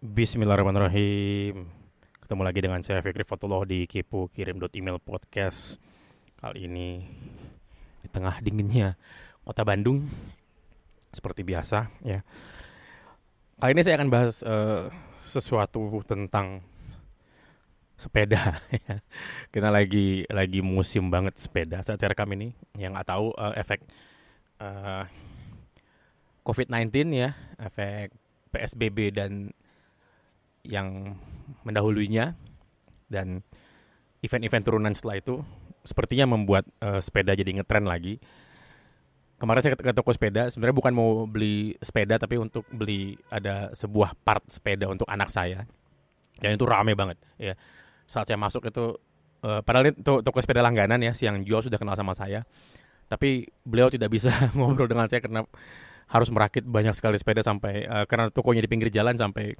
Bismillahirrahmanirrahim. Ketemu lagi dengan saya Fikri Fatullah di Kipu Kirim Email Podcast. Kali ini di tengah dinginnya kota Bandung seperti biasa ya. Kali ini saya akan bahas uh, sesuatu tentang sepeda ya. Kita lagi lagi musim banget sepeda saat saya rekam ini. Yang nggak tahu uh, efek uh, COVID-19 ya, efek PSBB dan yang mendahulunya dan event-event turunan setelah itu sepertinya membuat uh, sepeda jadi ngetren lagi. Kemarin saya ke, toko sepeda, sebenarnya bukan mau beli sepeda tapi untuk beli ada sebuah part sepeda untuk anak saya. Dan itu rame banget ya. Saat saya masuk itu uh, padahal itu toko sepeda langganan ya, siang jual sudah kenal sama saya. Tapi beliau tidak bisa ngobrol dengan saya karena harus merakit banyak sekali sepeda sampai uh, karena tokonya di pinggir jalan sampai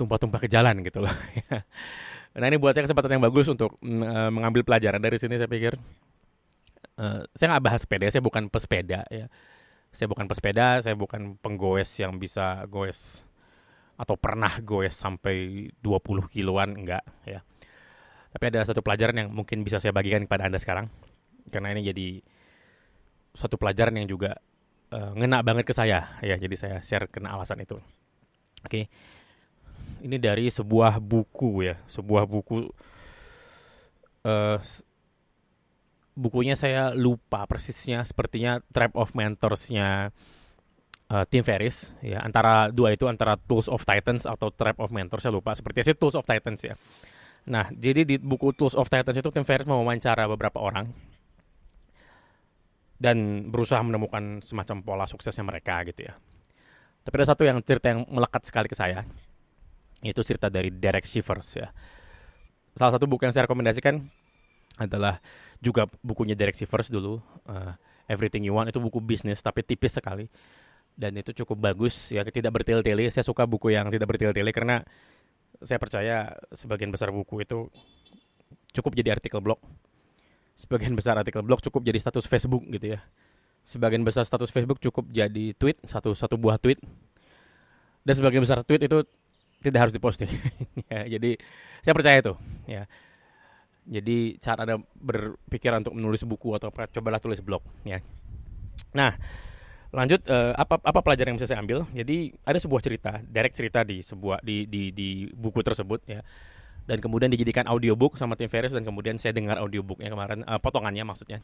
tumpah-tumpah ke jalan gitu loh. nah ini buat saya kesempatan yang bagus untuk uh, mengambil pelajaran dari sini saya pikir. Uh, saya nggak bahas sepeda, saya bukan pesepeda ya. Saya bukan pesepeda, saya bukan penggoes yang bisa goes atau pernah goes sampai 20 kiloan enggak ya. Tapi ada satu pelajaran yang mungkin bisa saya bagikan kepada Anda sekarang. Karena ini jadi satu pelajaran yang juga uh, ngena banget ke saya ya. Jadi saya share kena alasan itu. Oke. Okay ini dari sebuah buku ya, sebuah buku uh, bukunya saya lupa persisnya, sepertinya Trap of Mentorsnya uh, Tim Ferris ya, antara dua itu antara Tools of Titans atau Trap of Mentors saya lupa, sepertinya sih Tools of Titans ya. Nah, jadi di buku Tools of Titans itu Tim Ferris mewawancara beberapa orang dan berusaha menemukan semacam pola suksesnya mereka gitu ya. Tapi ada satu yang cerita yang melekat sekali ke saya itu cerita dari Derek Sivers ya. Salah satu buku yang saya rekomendasikan adalah juga bukunya Derek Sivers dulu, uh, Everything You Want itu buku bisnis tapi tipis sekali dan itu cukup bagus ya tidak bertele-tele. Saya suka buku yang tidak bertele-tele karena saya percaya sebagian besar buku itu cukup jadi artikel blog. Sebagian besar artikel blog cukup jadi status Facebook gitu ya. Sebagian besar status Facebook cukup jadi tweet, satu satu buah tweet. Dan sebagian besar tweet itu tidak harus diposting. ya, jadi saya percaya itu. Ya. Jadi cara anda berpikiran untuk menulis buku atau apa, cobalah tulis blog. Ya. Nah, lanjut uh, apa apa pelajaran yang bisa saya ambil? Jadi ada sebuah cerita, direct cerita di sebuah di di di buku tersebut ya. Dan kemudian dijadikan audiobook sama Tim Ferriss dan kemudian saya dengar audiobooknya kemarin uh, potongannya maksudnya.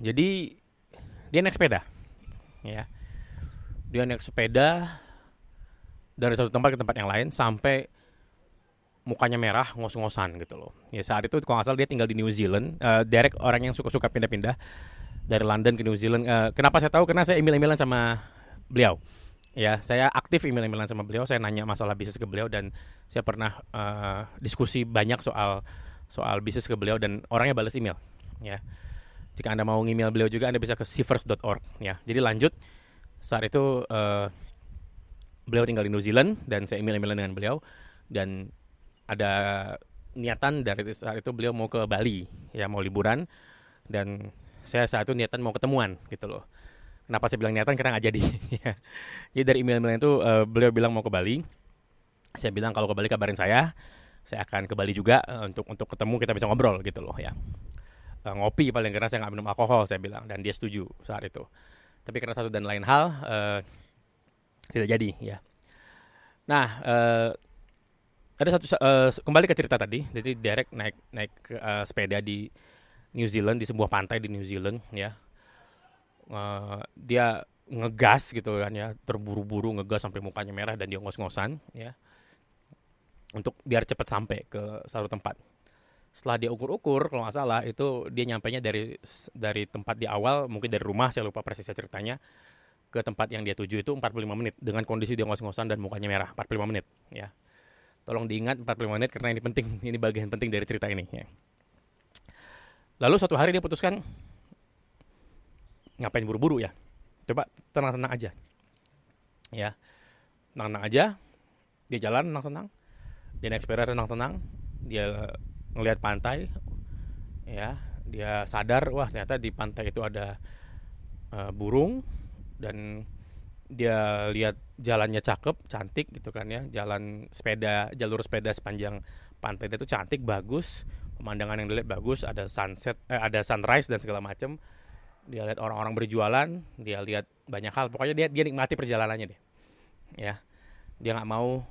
Jadi dia naik sepeda. Ya. Dia naik sepeda dari satu tempat ke tempat yang lain sampai mukanya merah ngos-ngosan gitu loh. Ya saat itu kalau salah dia tinggal di New Zealand. Uh, Derek orang yang suka-suka pindah-pindah dari London ke New Zealand. Uh, kenapa saya tahu? Karena saya email-emailan sama beliau. Ya, saya aktif email-emailan sama beliau. Saya nanya masalah bisnis ke beliau dan saya pernah uh, diskusi banyak soal soal bisnis ke beliau dan orangnya balas email. Ya, jika anda mau email beliau juga anda bisa ke sivers.org. Ya, jadi lanjut saat itu. Uh, beliau tinggal di New Zealand dan saya email-emailan dengan beliau. Dan ada niatan dari saat itu beliau mau ke Bali ya mau liburan. Dan saya saat itu niatan mau ketemuan gitu loh. Kenapa saya bilang niatan? Karena nggak jadi ya. jadi dari email-email itu uh, beliau bilang mau ke Bali. Saya bilang kalau ke Bali kabarin saya. Saya akan ke Bali juga uh, untuk untuk ketemu kita bisa ngobrol gitu loh ya. Uh, ngopi paling karena saya nggak minum alkohol saya bilang. Dan dia setuju saat itu. Tapi karena satu dan lain hal uh, tidak jadi ya. Nah, uh, ada satu uh, kembali ke cerita tadi. Jadi Derek naik naik uh, sepeda di New Zealand di sebuah pantai di New Zealand ya. Uh, dia ngegas gitu kan ya, terburu-buru ngegas sampai mukanya merah dan dia ngos-ngosan ya. Untuk biar cepat sampai ke satu tempat. Setelah dia ukur-ukur kalau nggak salah itu dia nyampainya dari dari tempat di awal mungkin dari rumah saya lupa persisnya ceritanya ke tempat yang dia tuju itu 45 menit dengan kondisi dia ngos-ngosan dan mukanya merah 45 menit ya. Tolong diingat 45 menit karena ini penting, ini bagian penting dari cerita ini ya. Lalu suatu hari dia putuskan ngapain buru-buru ya? Coba tenang-tenang aja. Ya. Tenang-tenang aja. Dia jalan tenang-tenang. Dia naik sepeda tenang-tenang. Dia ngelihat pantai. Ya, dia sadar wah ternyata di pantai itu ada uh, burung dan dia lihat jalannya cakep cantik gitu kan ya. Jalan sepeda jalur sepeda sepanjang pantai itu cantik bagus. Pemandangan yang dilihat bagus ada sunset eh, ada sunrise dan segala macam dia lihat orang-orang berjualan dia lihat banyak hal. Pokoknya dia dia nikmati perjalanannya deh. Ya. Dia nggak mau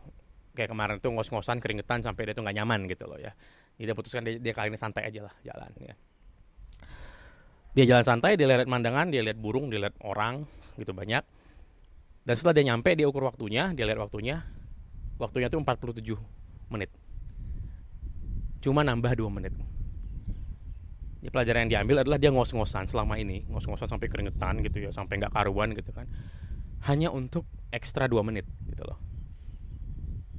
kayak kemarin tuh ngos-ngosan keringetan sampai dia tuh nggak nyaman gitu loh ya. Jadi dia putuskan dia, dia kali ini santai aja lah jalan ya. Dia jalan santai dia lihat pemandangan dia lihat burung dia lihat orang gitu banyak. Dan setelah dia nyampe dia ukur waktunya dia lihat waktunya. Waktunya tuh 47 menit. Cuma nambah 2 menit. Ya, pelajaran yang diambil adalah dia ngos-ngosan selama ini. Ngos-ngosan sampai keringetan gitu ya sampai nggak karuan gitu kan. Hanya untuk ekstra 2 menit gitu loh.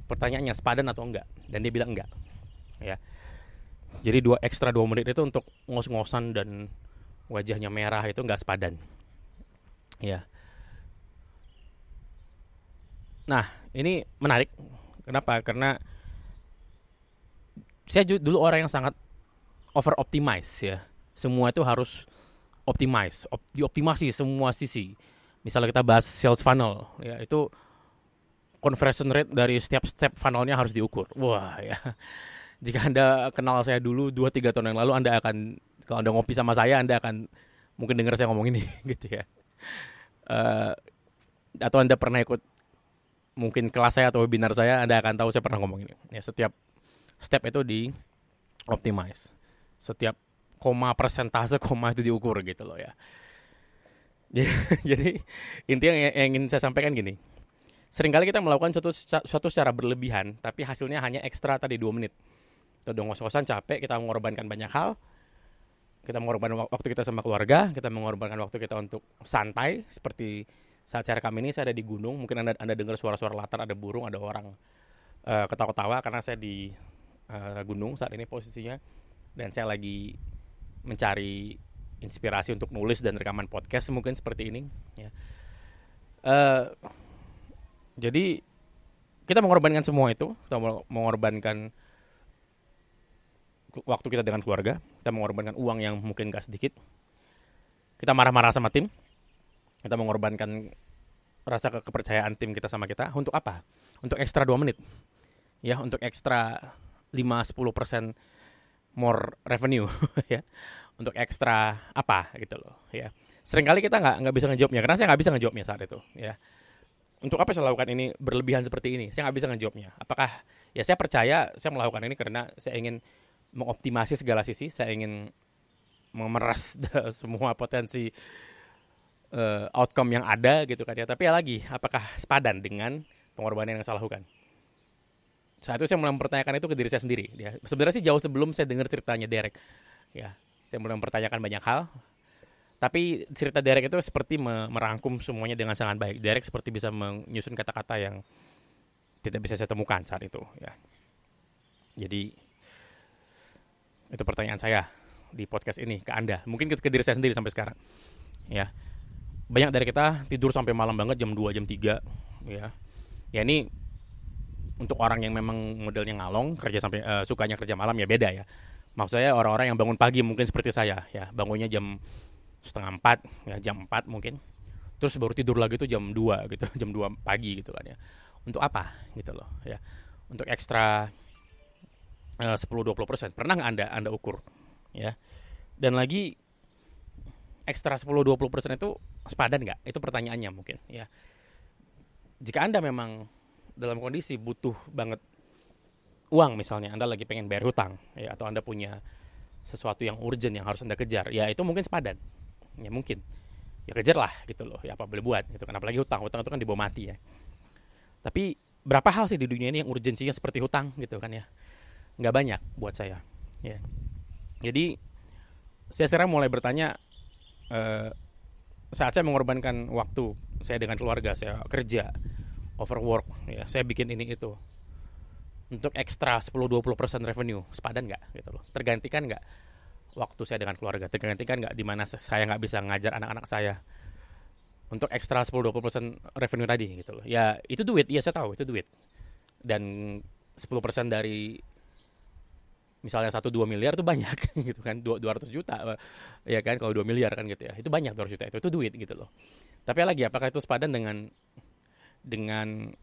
Pertanyaannya sepadan atau enggak? Dan dia bilang enggak. Ya. Jadi dua ekstra dua menit itu untuk ngos-ngosan dan wajahnya merah itu enggak sepadan. Ya Nah, ini menarik. Kenapa? Karena saya dulu orang yang sangat over optimize ya. Semua itu harus optimize, op, dioptimasi semua sisi. Misalnya kita bahas sales funnel, ya itu conversion rate dari setiap step funnelnya harus diukur. Wah ya. Jika Anda kenal saya dulu 2-3 tahun yang lalu, Anda akan, kalau Anda ngopi sama saya, Anda akan mungkin dengar saya ngomong ini gitu ya. Uh, atau Anda pernah ikut mungkin kelas saya atau webinar saya Anda akan tahu saya pernah ngomong ini. Ya, setiap step itu di optimize. Setiap koma persentase koma itu diukur gitu loh ya. Jadi intinya yang ingin saya sampaikan gini. Seringkali kita melakukan suatu suatu secara berlebihan, tapi hasilnya hanya ekstra tadi dua menit. Kita udah ngos-ngosan capek, kita mengorbankan banyak hal. Kita mengorbankan waktu kita sama keluarga, kita mengorbankan waktu kita untuk santai seperti saat saya rekam ini saya ada di gunung mungkin anda anda dengar suara-suara latar ada burung ada orang uh, ketawa-ketawa karena saya di uh, gunung saat ini posisinya. Dan saya lagi mencari inspirasi untuk nulis dan rekaman podcast mungkin seperti ini ya. Uh, jadi kita mengorbankan semua itu kita mengorbankan waktu kita dengan keluarga kita mengorbankan uang yang mungkin gak sedikit. Kita marah-marah sama tim kita mengorbankan rasa ke kepercayaan tim kita sama kita untuk apa? Untuk ekstra 2 menit. Ya, untuk ekstra 5-10% more revenue ya. Untuk ekstra apa gitu loh ya. Seringkali kita nggak nggak bisa ngejawabnya karena saya nggak bisa ngejawabnya saat itu ya. Untuk apa saya lakukan ini berlebihan seperti ini? Saya nggak bisa ngejawabnya. Apakah ya saya percaya saya melakukan ini karena saya ingin mengoptimasi segala sisi, saya ingin memeras semua potensi uh, outcome yang ada gitu kan ya. Tapi ya lagi, apakah sepadan dengan pengorbanan yang saya lakukan? Saat itu saya mulai mempertanyakan itu ke diri saya sendiri. Ya. Sebenarnya sih jauh sebelum saya dengar ceritanya Derek. Ya, saya mulai mempertanyakan banyak hal. Tapi cerita Derek itu seperti merangkum semuanya dengan sangat baik. Derek seperti bisa menyusun kata-kata yang tidak bisa saya temukan saat itu. Ya. Jadi itu pertanyaan saya di podcast ini ke Anda. Mungkin ke, ke diri saya sendiri sampai sekarang. Ya banyak dari kita tidur sampai malam banget jam 2 jam 3 ya. Ya ini untuk orang yang memang modelnya ngalong kerja sampai uh, sukanya kerja malam ya beda ya. Maksud saya orang-orang yang bangun pagi mungkin seperti saya ya. Bangunnya jam setengah empat ya jam 4 mungkin. Terus baru tidur lagi tuh jam 2 gitu jam 2 pagi gitu kan ya. Untuk apa? Gitu loh ya. Untuk ekstra uh, 10-20% pernah nggak anda anda ukur ya? Dan lagi ekstra 10-20% itu sepadan nggak? Itu pertanyaannya mungkin ya. Jika Anda memang dalam kondisi butuh banget uang misalnya, Anda lagi pengen bayar hutang ya atau Anda punya sesuatu yang urgent yang harus Anda kejar, ya itu mungkin sepadan. Ya mungkin. Ya kejar lah gitu loh. Ya apa boleh buat gitu kan apalagi hutang. Hutang itu kan dibawa mati ya. Tapi berapa hal sih di dunia ini yang urgensinya seperti hutang gitu kan ya? Nggak banyak buat saya. Ya. Jadi saya sekarang mulai bertanya uh, saat saya mengorbankan waktu saya dengan keluarga saya kerja overwork ya saya bikin ini itu untuk ekstra 10-20% revenue sepadan nggak gitu loh. Tergantikan nggak waktu saya dengan keluarga? Tergantikan nggak di mana saya nggak bisa ngajar anak-anak saya untuk ekstra 10-20% revenue tadi gitu loh. Ya itu duit. Iya saya tahu itu duit. Dan 10% dari misalnya satu dua miliar itu banyak gitu kan. Dua ratus juta ya kan kalau dua miliar kan gitu ya. Itu banyak dua juta itu itu duit gitu loh. Tapi lagi apakah itu sepadan dengan dengan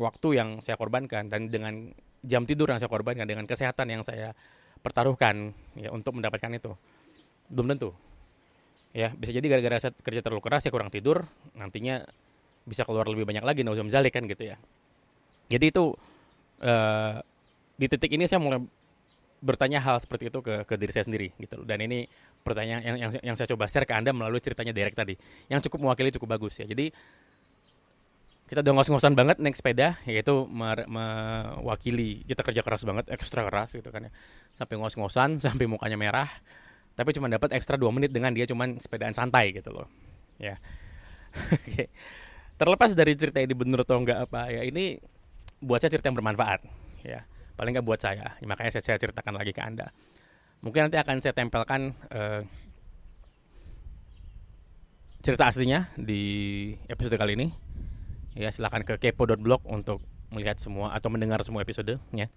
waktu yang saya korbankan dan dengan jam tidur yang saya korbankan dengan kesehatan yang saya pertaruhkan ya untuk mendapatkan itu? Belum tentu. Ya bisa jadi gara-gara saya kerja terlalu keras saya kurang tidur nantinya bisa keluar lebih banyak lagi nauzum zalik kan gitu ya. Jadi itu uh, di titik ini saya mulai bertanya hal seperti itu ke, ke diri saya sendiri gitu dan ini pertanyaan yang, yang yang saya coba share ke anda melalui ceritanya Derek tadi yang cukup mewakili cukup bagus ya. Jadi kita udah ngos-ngosan banget naik sepeda yaitu mewakili kita kerja keras banget ekstra keras gitu kan ya. Sampai ngos-ngosan sampai mukanya merah tapi cuma dapat ekstra dua menit dengan dia cuman sepedaan santai gitu loh ya. Terlepas dari cerita ini bener atau enggak apa ya ini buat saya cerita yang bermanfaat ya paling nggak buat saya. Ya, makanya saya, saya ceritakan lagi ke anda. Mungkin nanti akan saya tempelkan uh, cerita aslinya di episode kali ini. Ya silahkan ke kepo.blog untuk melihat semua atau mendengar semua episode ya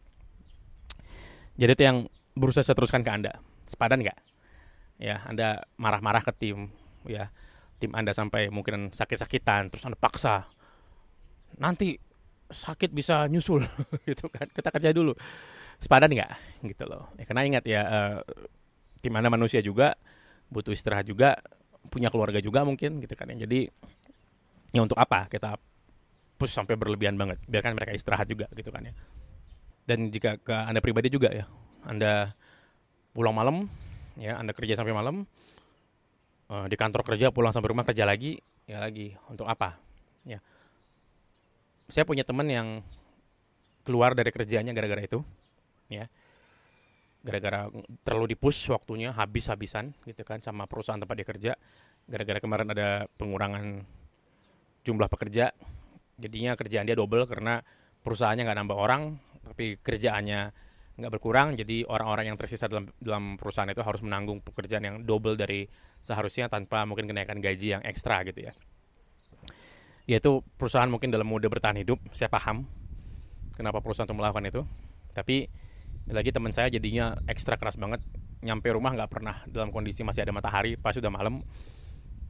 jadi itu yang berusaha saya teruskan ke anda. Sepadan nggak? Ya anda marah-marah ke tim ya. Tim anda sampai mungkin sakit-sakitan terus anda paksa. Nanti sakit bisa nyusul gitu kan. Kita kerja dulu. Sepadan nggak? Gitu loh. Ya, karena ingat ya uh, tim anda manusia juga butuh istirahat juga punya keluarga juga mungkin gitu kan. Jadi ya untuk apa kita push sampai berlebihan banget? Biarkan mereka istirahat juga gitu kan ya. Dan jika ke anda pribadi juga ya anda pulang malam ya anda kerja sampai malam uh, di kantor kerja pulang sampai rumah kerja lagi ya lagi. Untuk apa? Ya saya punya teman yang keluar dari kerjanya gara-gara itu ya. Gara-gara terlalu dipush waktunya habis-habisan gitu kan sama perusahaan tempat dia kerja. Gara-gara kemarin ada pengurangan jumlah pekerja jadinya kerjaan dia double karena perusahaannya nggak nambah orang tapi kerjaannya nggak berkurang jadi orang-orang yang tersisa dalam dalam perusahaan itu harus menanggung pekerjaan yang double dari seharusnya tanpa mungkin kenaikan gaji yang ekstra gitu ya yaitu perusahaan mungkin dalam mode bertahan hidup saya paham kenapa perusahaan itu melakukan itu. Tapi lagi teman saya jadinya ekstra keras banget. Nyampe rumah nggak pernah dalam kondisi masih ada matahari pas sudah malam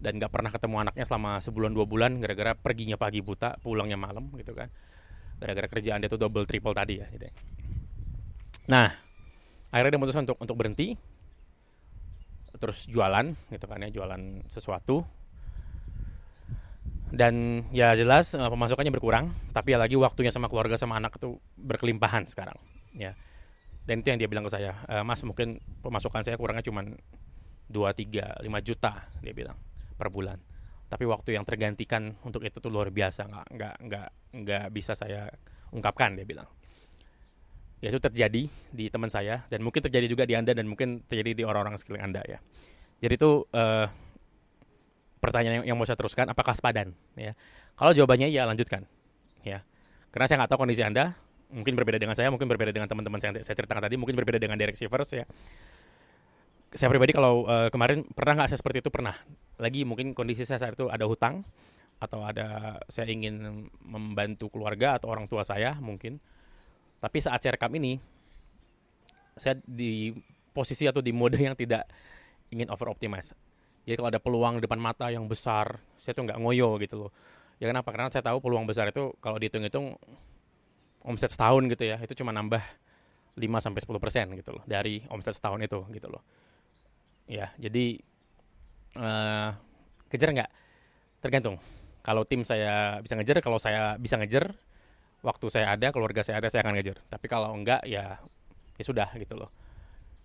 dan nggak pernah ketemu anaknya selama sebulan dua bulan gara-gara perginya pagi buta pulangnya malam gitu kan. Gara-gara kerjaan dia tuh double triple tadi ya gitu. nah akhirnya dia memutuskan untuk untuk berhenti. Terus jualan gitu kan ya jualan sesuatu dan ya jelas eh, pemasukannya berkurang tapi ya lagi waktunya sama keluarga sama anak itu berkelimpahan sekarang ya. Dan itu yang dia bilang ke saya e, mas mungkin pemasukan saya kurangnya cuma 2, 3, 5 juta dia bilang per bulan. Tapi waktu yang tergantikan untuk itu tuh luar biasa nggak nggak nggak nggak bisa saya ungkapkan dia bilang. Ya itu terjadi di teman saya dan mungkin terjadi juga di anda dan mungkin terjadi di orang-orang sekeliling anda ya. Jadi itu uh, pertanyaan yang, yang mau saya teruskan apakah sepadan? Ya. Kalau jawabannya ya lanjutkan. Ya. Karena saya nggak tahu kondisi anda mungkin berbeda dengan saya mungkin berbeda dengan teman-teman saya saya ceritakan tadi mungkin berbeda dengan Derek Sivers ya. Saya pribadi kalau uh, kemarin pernah nggak saya seperti itu? Pernah. Lagi mungkin kondisi saya saat itu ada hutang atau ada saya ingin membantu keluarga atau orang tua saya mungkin. Tapi saat saya rekam ini saya di posisi atau di mode yang tidak ingin over optimize jadi kalau ada peluang depan mata yang besar saya tuh nggak ngoyo gitu loh. Ya kenapa? Karena saya tahu peluang besar itu kalau dihitung-hitung omset setahun gitu ya itu cuma nambah 5 sampai 10 persen gitu loh dari omset setahun itu gitu loh. Ya jadi uh, kejar nggak? Tergantung. Kalau tim saya bisa ngejar kalau saya bisa ngejar waktu saya ada keluarga saya ada saya akan ngejar. Tapi kalau enggak ya ya sudah gitu loh.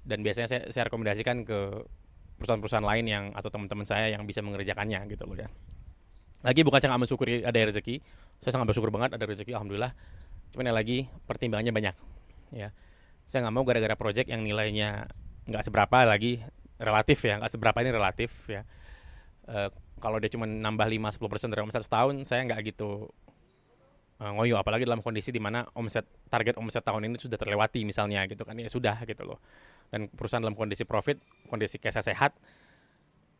Dan biasanya saya, saya rekomendasikan ke perusahaan-perusahaan lain yang atau teman-teman saya yang bisa mengerjakannya gitu loh ya. Lagi bukan saya nggak mensyukuri ada rezeki. Saya sangat bersyukur banget ada rezeki alhamdulillah. Cuman ya lagi pertimbangannya banyak ya. Saya nggak mau gara-gara project yang nilainya nggak seberapa lagi relatif ya nggak seberapa ini relatif ya. Uh, kalau dia cuma nambah 5-10% dari omset setahun saya nggak gitu uh, ngoyo apalagi dalam kondisi di mana omset target omset tahun ini sudah terlewati misalnya gitu kan. Ya sudah gitu loh. Dan perusahaan dalam kondisi profit kondisi cash sehat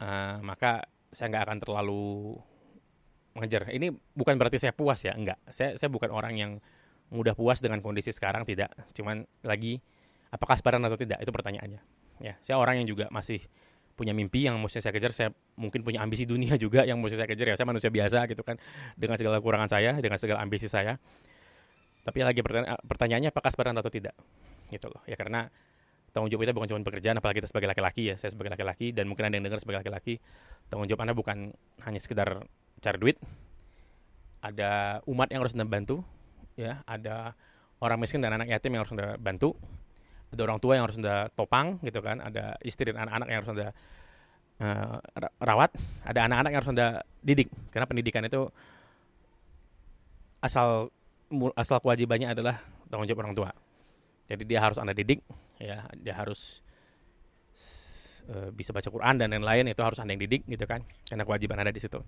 uh, maka saya nggak akan terlalu mengejar. Ini bukan berarti saya puas ya enggak saya saya bukan orang yang mudah puas dengan kondisi sekarang tidak. Cuman lagi apakah sepadan atau tidak? Itu pertanyaannya. Ya saya orang yang juga masih punya mimpi yang mesti saya kejar saya mungkin punya ambisi dunia juga yang mesti saya kejar ya. Saya manusia biasa gitu kan dengan segala kekurangan saya dengan segala ambisi saya. Tapi lagi pertanya pertanyaannya apakah sebenarnya atau tidak? Gitu loh. Ya karena tanggung jawab kita bukan cuma pekerjaan apalagi kita sebagai laki-laki ya. Saya sebagai laki-laki dan mungkin ada yang dengar sebagai laki-laki tanggung jawab anda bukan hanya sekedar cari duit. Ada umat yang harus anda bantu ya. Ada orang miskin dan anak yatim yang harus anda bantu ada orang tua yang harus anda topang gitu kan. Ada istri dan anak-anak yang harus anda uh, rawat. Ada anak-anak yang harus anda didik karena pendidikan itu asal asal kewajibannya adalah tanggung jawab orang tua. Jadi dia harus anda didik ya dia harus uh, bisa baca Quran dan lain-lain itu harus anda yang didik gitu kan. Karena kewajiban ada di situ.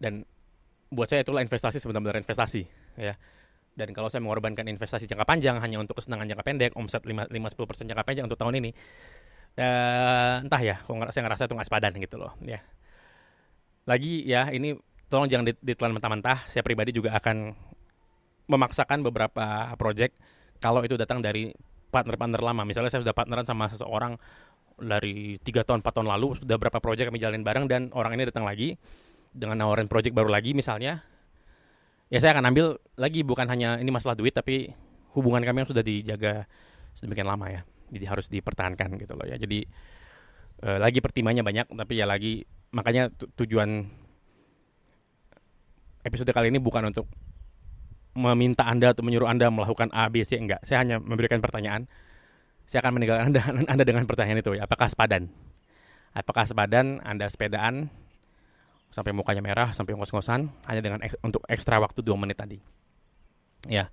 Dan buat saya itulah investasi sebenarnya investasi ya dan kalau saya mengorbankan investasi jangka panjang hanya untuk kesenangan jangka pendek, omset 5-10% jangka panjang untuk tahun ini, uh, entah ya, saya ngerasa itu nggak sepadan gitu loh. Ya. Lagi ya, ini tolong jangan ditelan mentah-mentah. Saya pribadi juga akan memaksakan beberapa project kalau itu datang dari partner-partner lama. Misalnya saya sudah partneran sama seseorang dari tiga tahun, 4 tahun lalu, sudah berapa project kami jalanin bareng dan orang ini datang lagi dengan nawarin project baru lagi misalnya ya saya akan ambil lagi bukan hanya ini masalah duit tapi hubungan kami yang sudah dijaga sedemikian lama ya. Jadi harus dipertahankan gitu loh ya. Jadi uh, lagi pertimbangannya banyak tapi ya lagi makanya tujuan episode kali ini bukan untuk meminta anda atau menyuruh anda melakukan A B C enggak. Saya hanya memberikan pertanyaan. Saya akan meninggalkan anda, anda dengan pertanyaan itu ya. Apakah sepadan? Apakah sepadan anda sepedaan sampai mukanya merah sampai ngos-ngosan hanya dengan ek, untuk ekstra waktu dua menit tadi. Ya.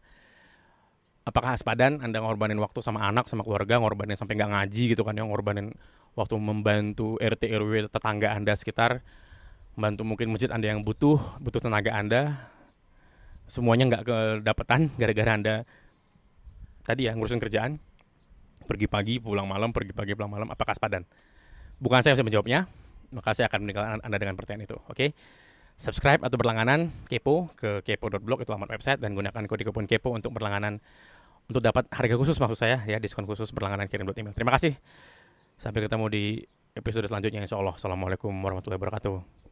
Apakah sepadan anda ngorbanin waktu sama anak sama keluarga ngorbanin sampai nggak ngaji gitu kan ya ngorbanin waktu membantu RT RW tetangga anda sekitar membantu mungkin masjid anda yang butuh butuh tenaga anda semuanya nggak kedapatan gara-gara anda tadi ya ngurusin kerjaan. Pergi pagi pulang malam pergi pagi pulang malam apakah sepadan? Bukan saya yang bisa menjawabnya maka saya akan meninggalkan Anda dengan pertanyaan itu. Oke. Okay? Subscribe atau berlangganan kepo ke kepo.blog itu alamat website dan gunakan kode kupon kepo untuk berlangganan untuk dapat harga khusus maksud saya ya diskon khusus berlangganan kirim email. Terima kasih. Sampai ketemu di episode selanjutnya insya Allah. Assalamualaikum warahmatullahi wabarakatuh.